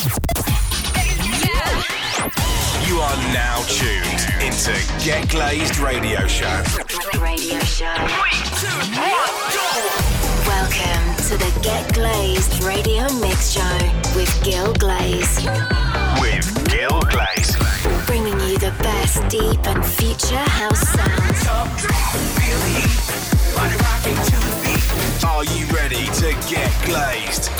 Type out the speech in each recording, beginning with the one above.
You are now tuned into Get Glazed Radio Show. Radio Show. Welcome to the Get Glazed Radio Mix Show with Gil Glaze. With Gil Glaze. Bringing you the best deep and future house sounds. Are you ready to get glazed?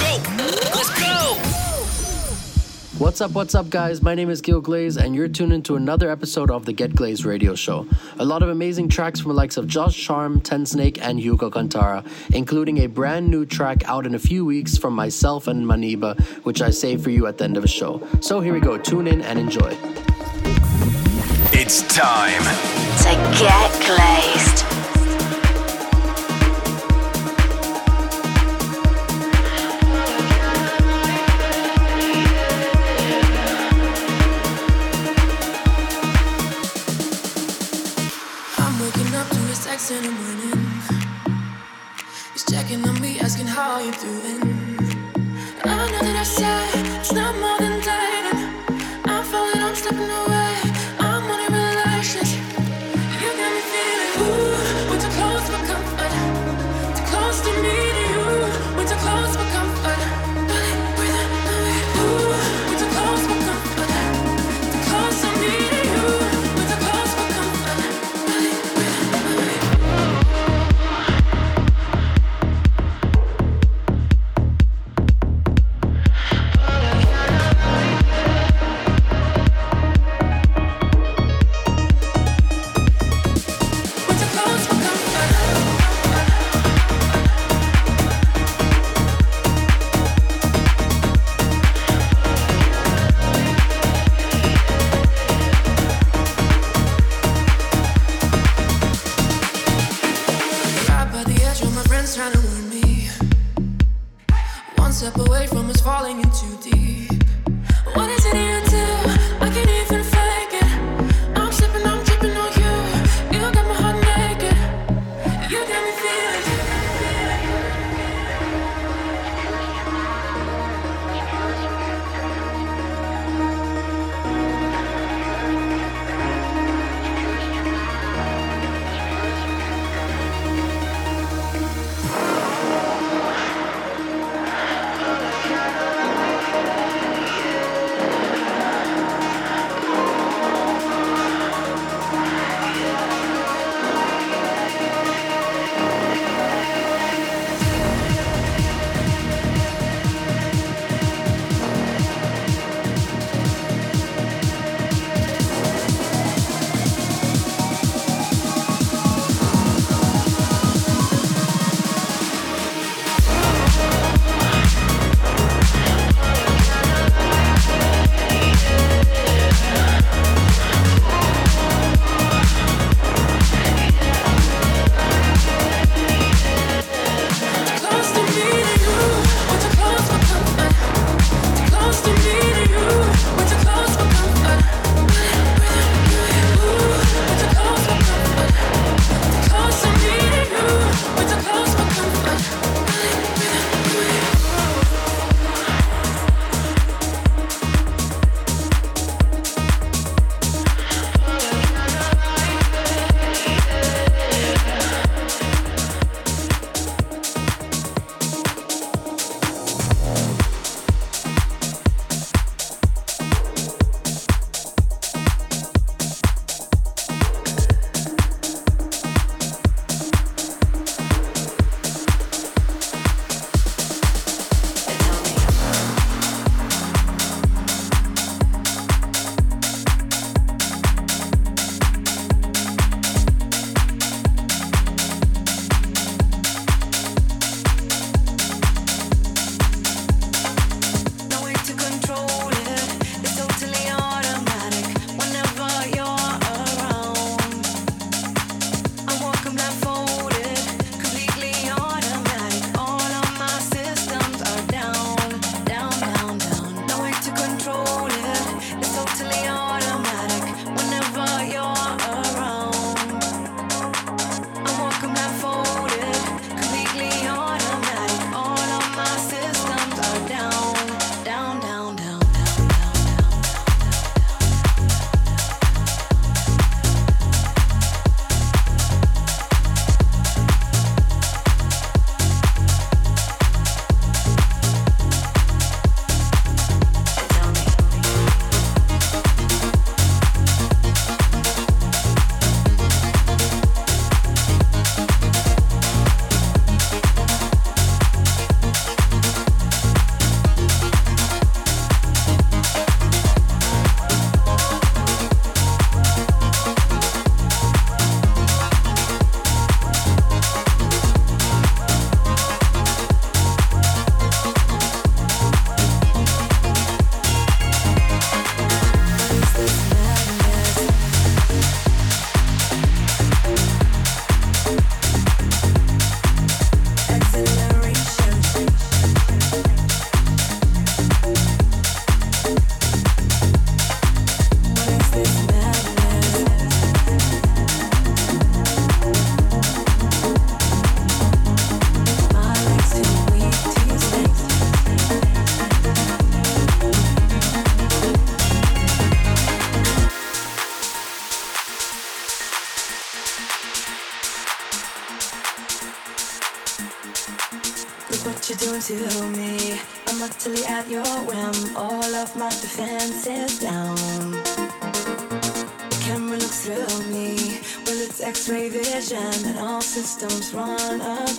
What's up, what's up, guys? My name is Gil Glaze, and you're tuned into another episode of the Get Glaze radio show. A lot of amazing tracks from the likes of Josh Charm, Tensnake, and Hugo Cantarra, including a brand new track out in a few weeks from myself and Maniba, which I save for you at the end of the show. So here we go, tune in and enjoy. It's time To Get Glazed. In the morning. He's checking on me, asking how you're doing. I know that I said systems run aground.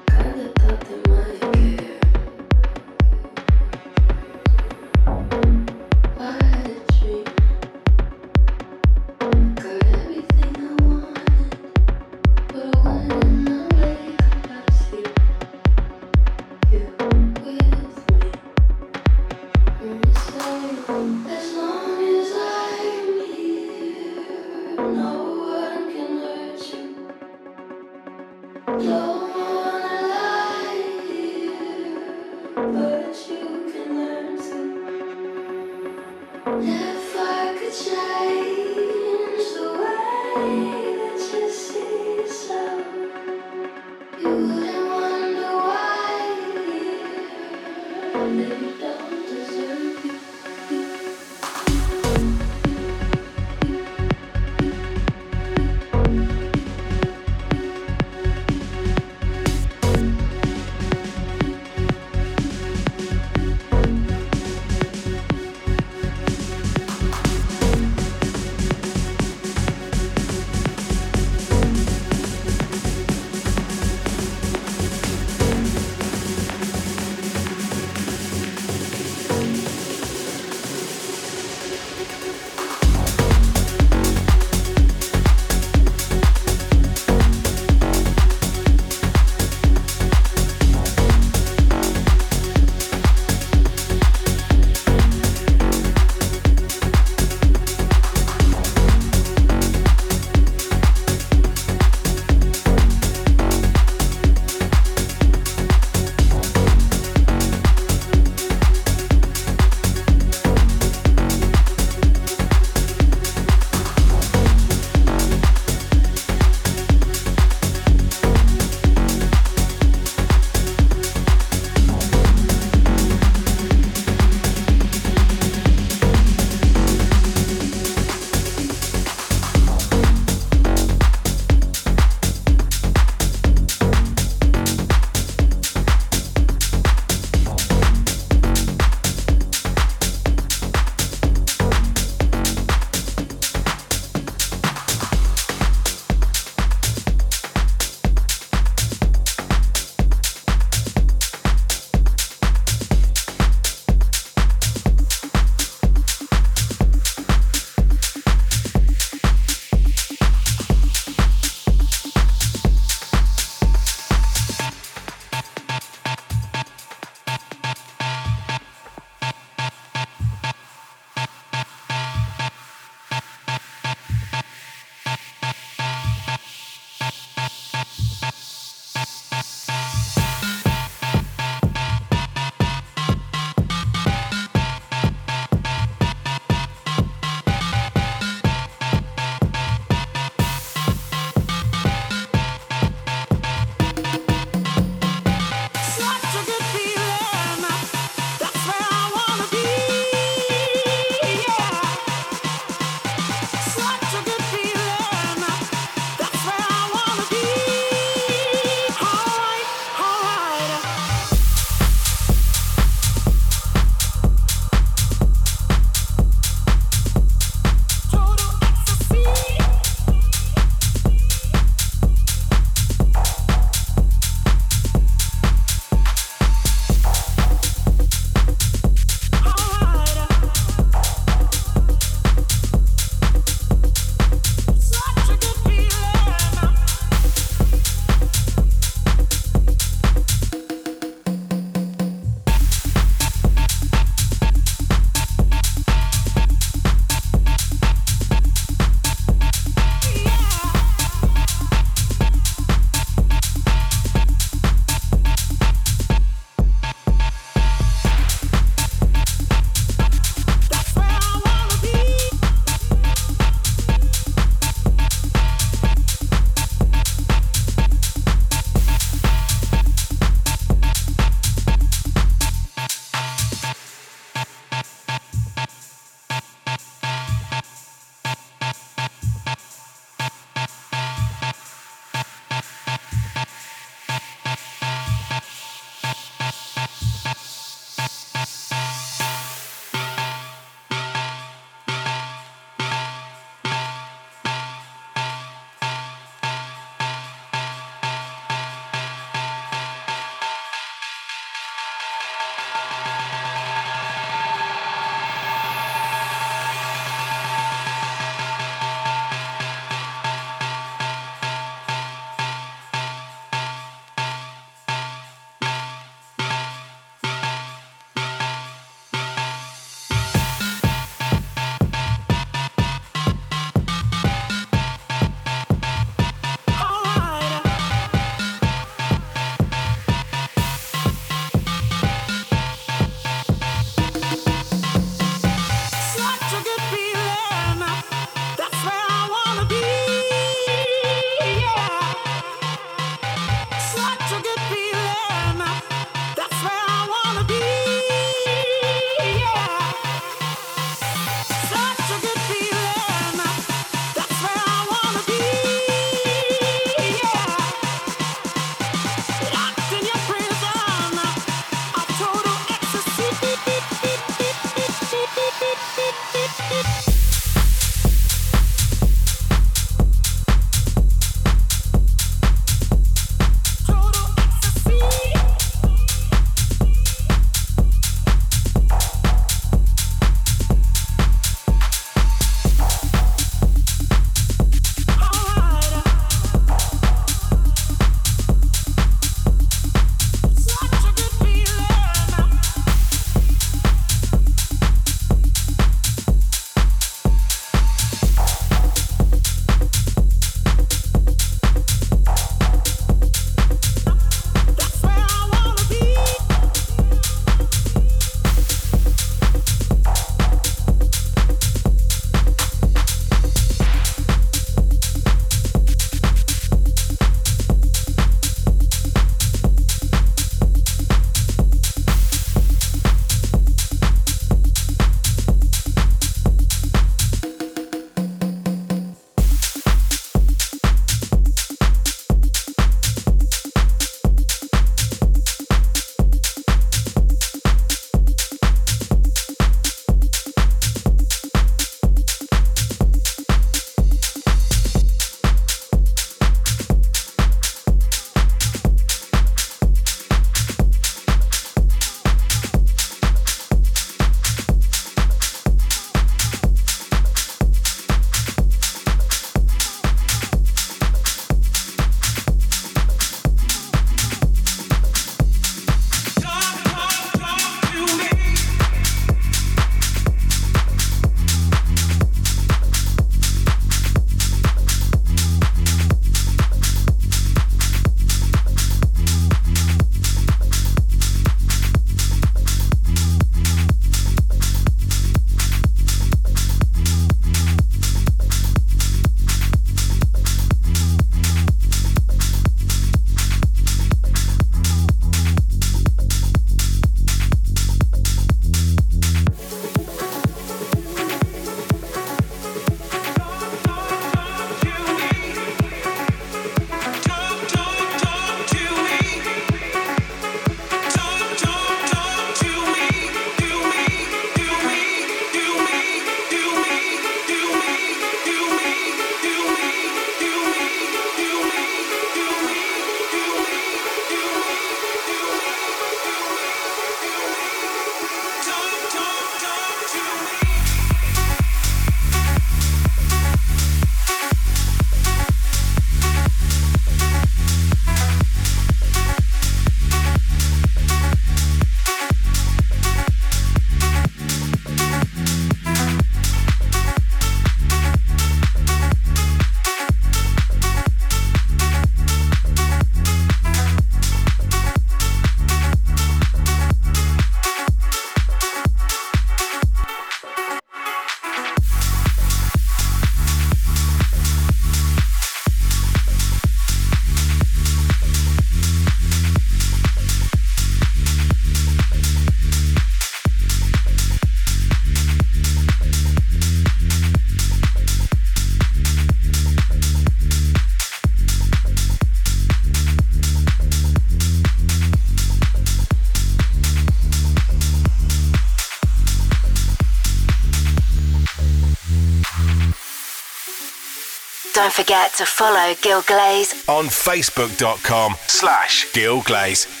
Don't forget to follow Gil Glaze on facebook.com slash Gil Glaze.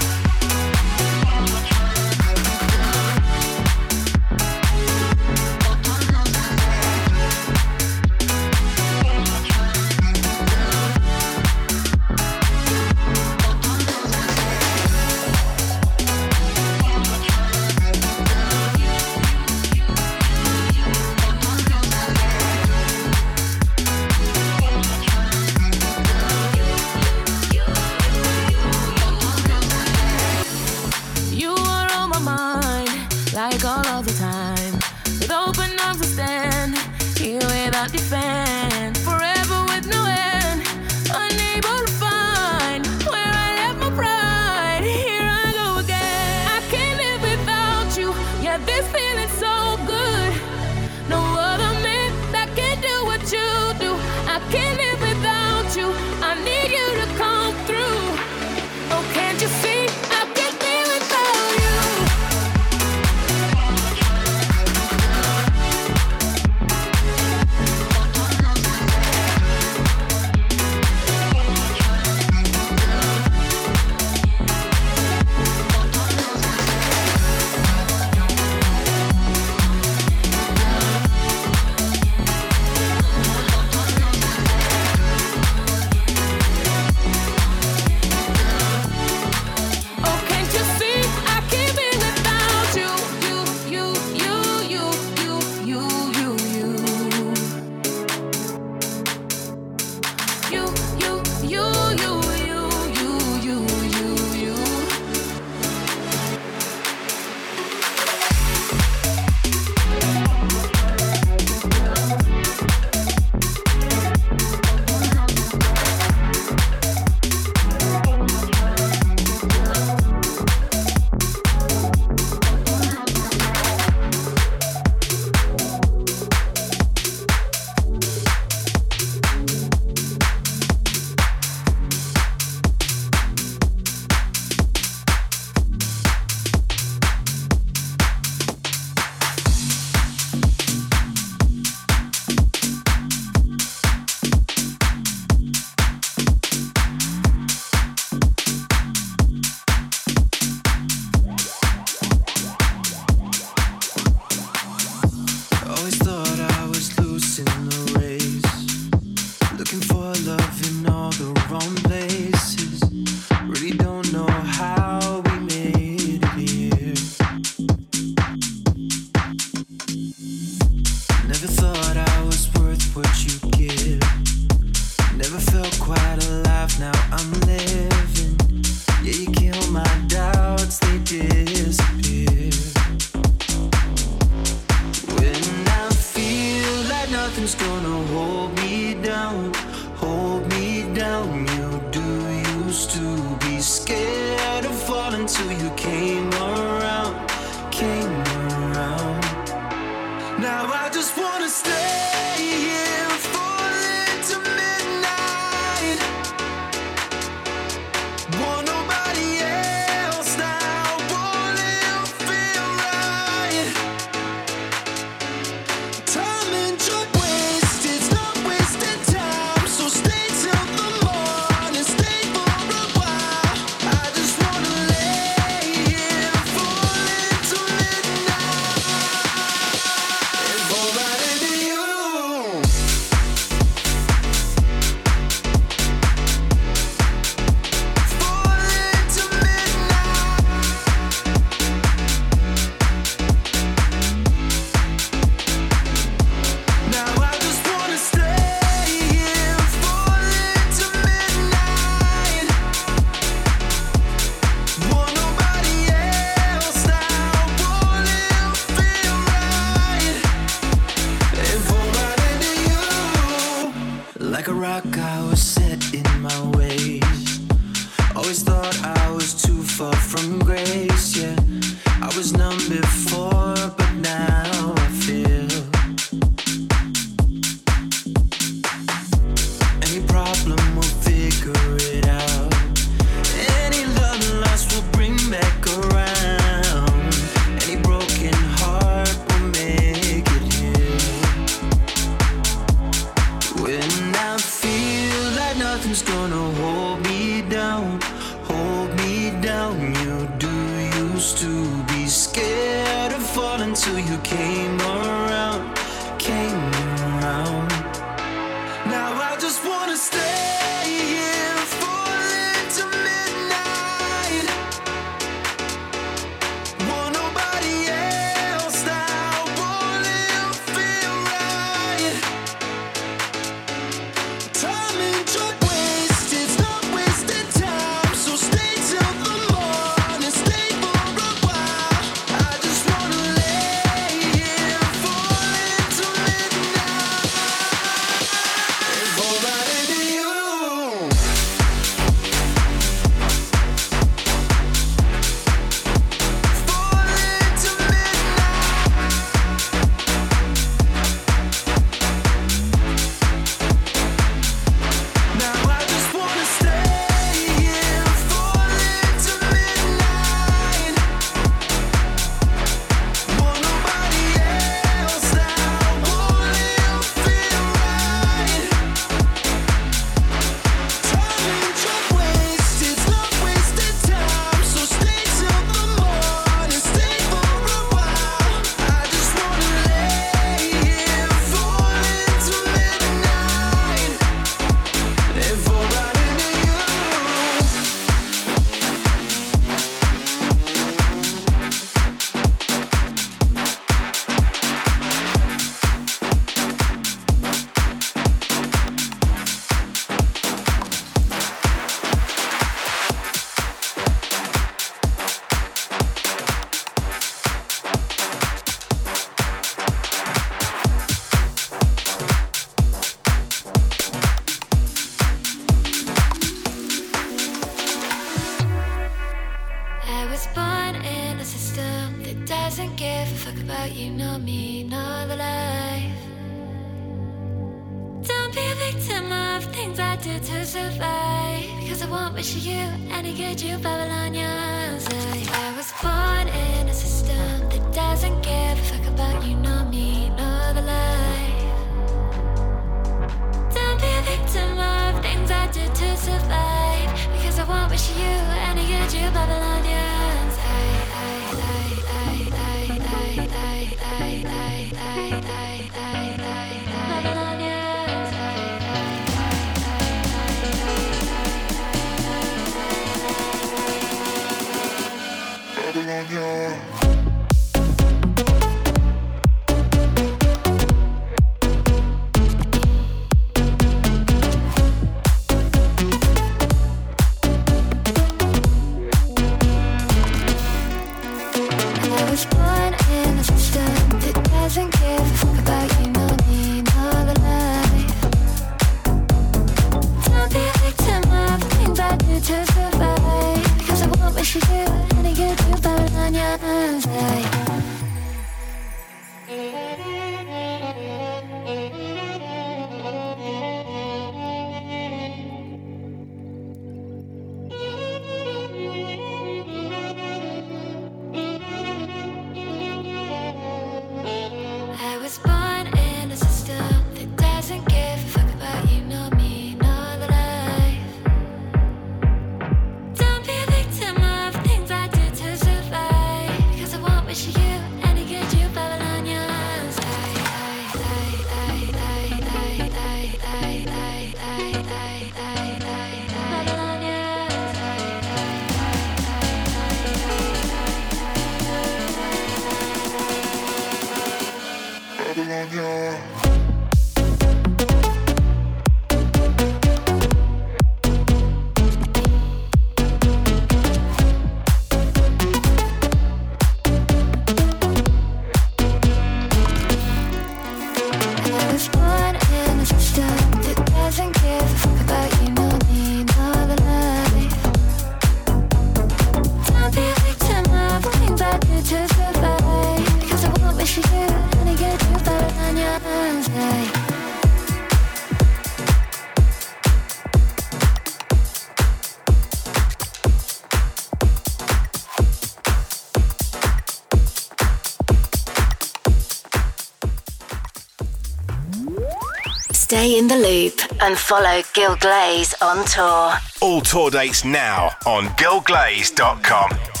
And follow Gil Glaze on tour. All tour dates now on gilglaze.com.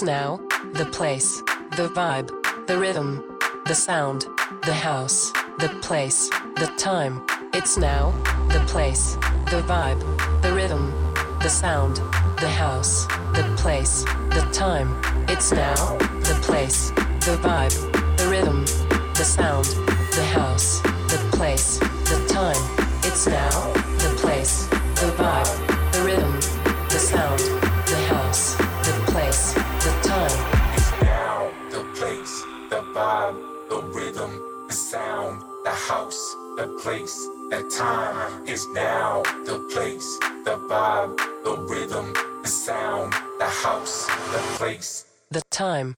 It's now, the place, the vibe, the rhythm, the sound, the house, the place, the time. It's now, the place, the vibe, the rhythm, the sound, the house, the place, the time. It's now, the place, the vibe, the rhythm, the sound, the house, the place, the time. It's now, place, the time. Is now the place, the vibe, the rhythm, the sound, the house, the place. The time.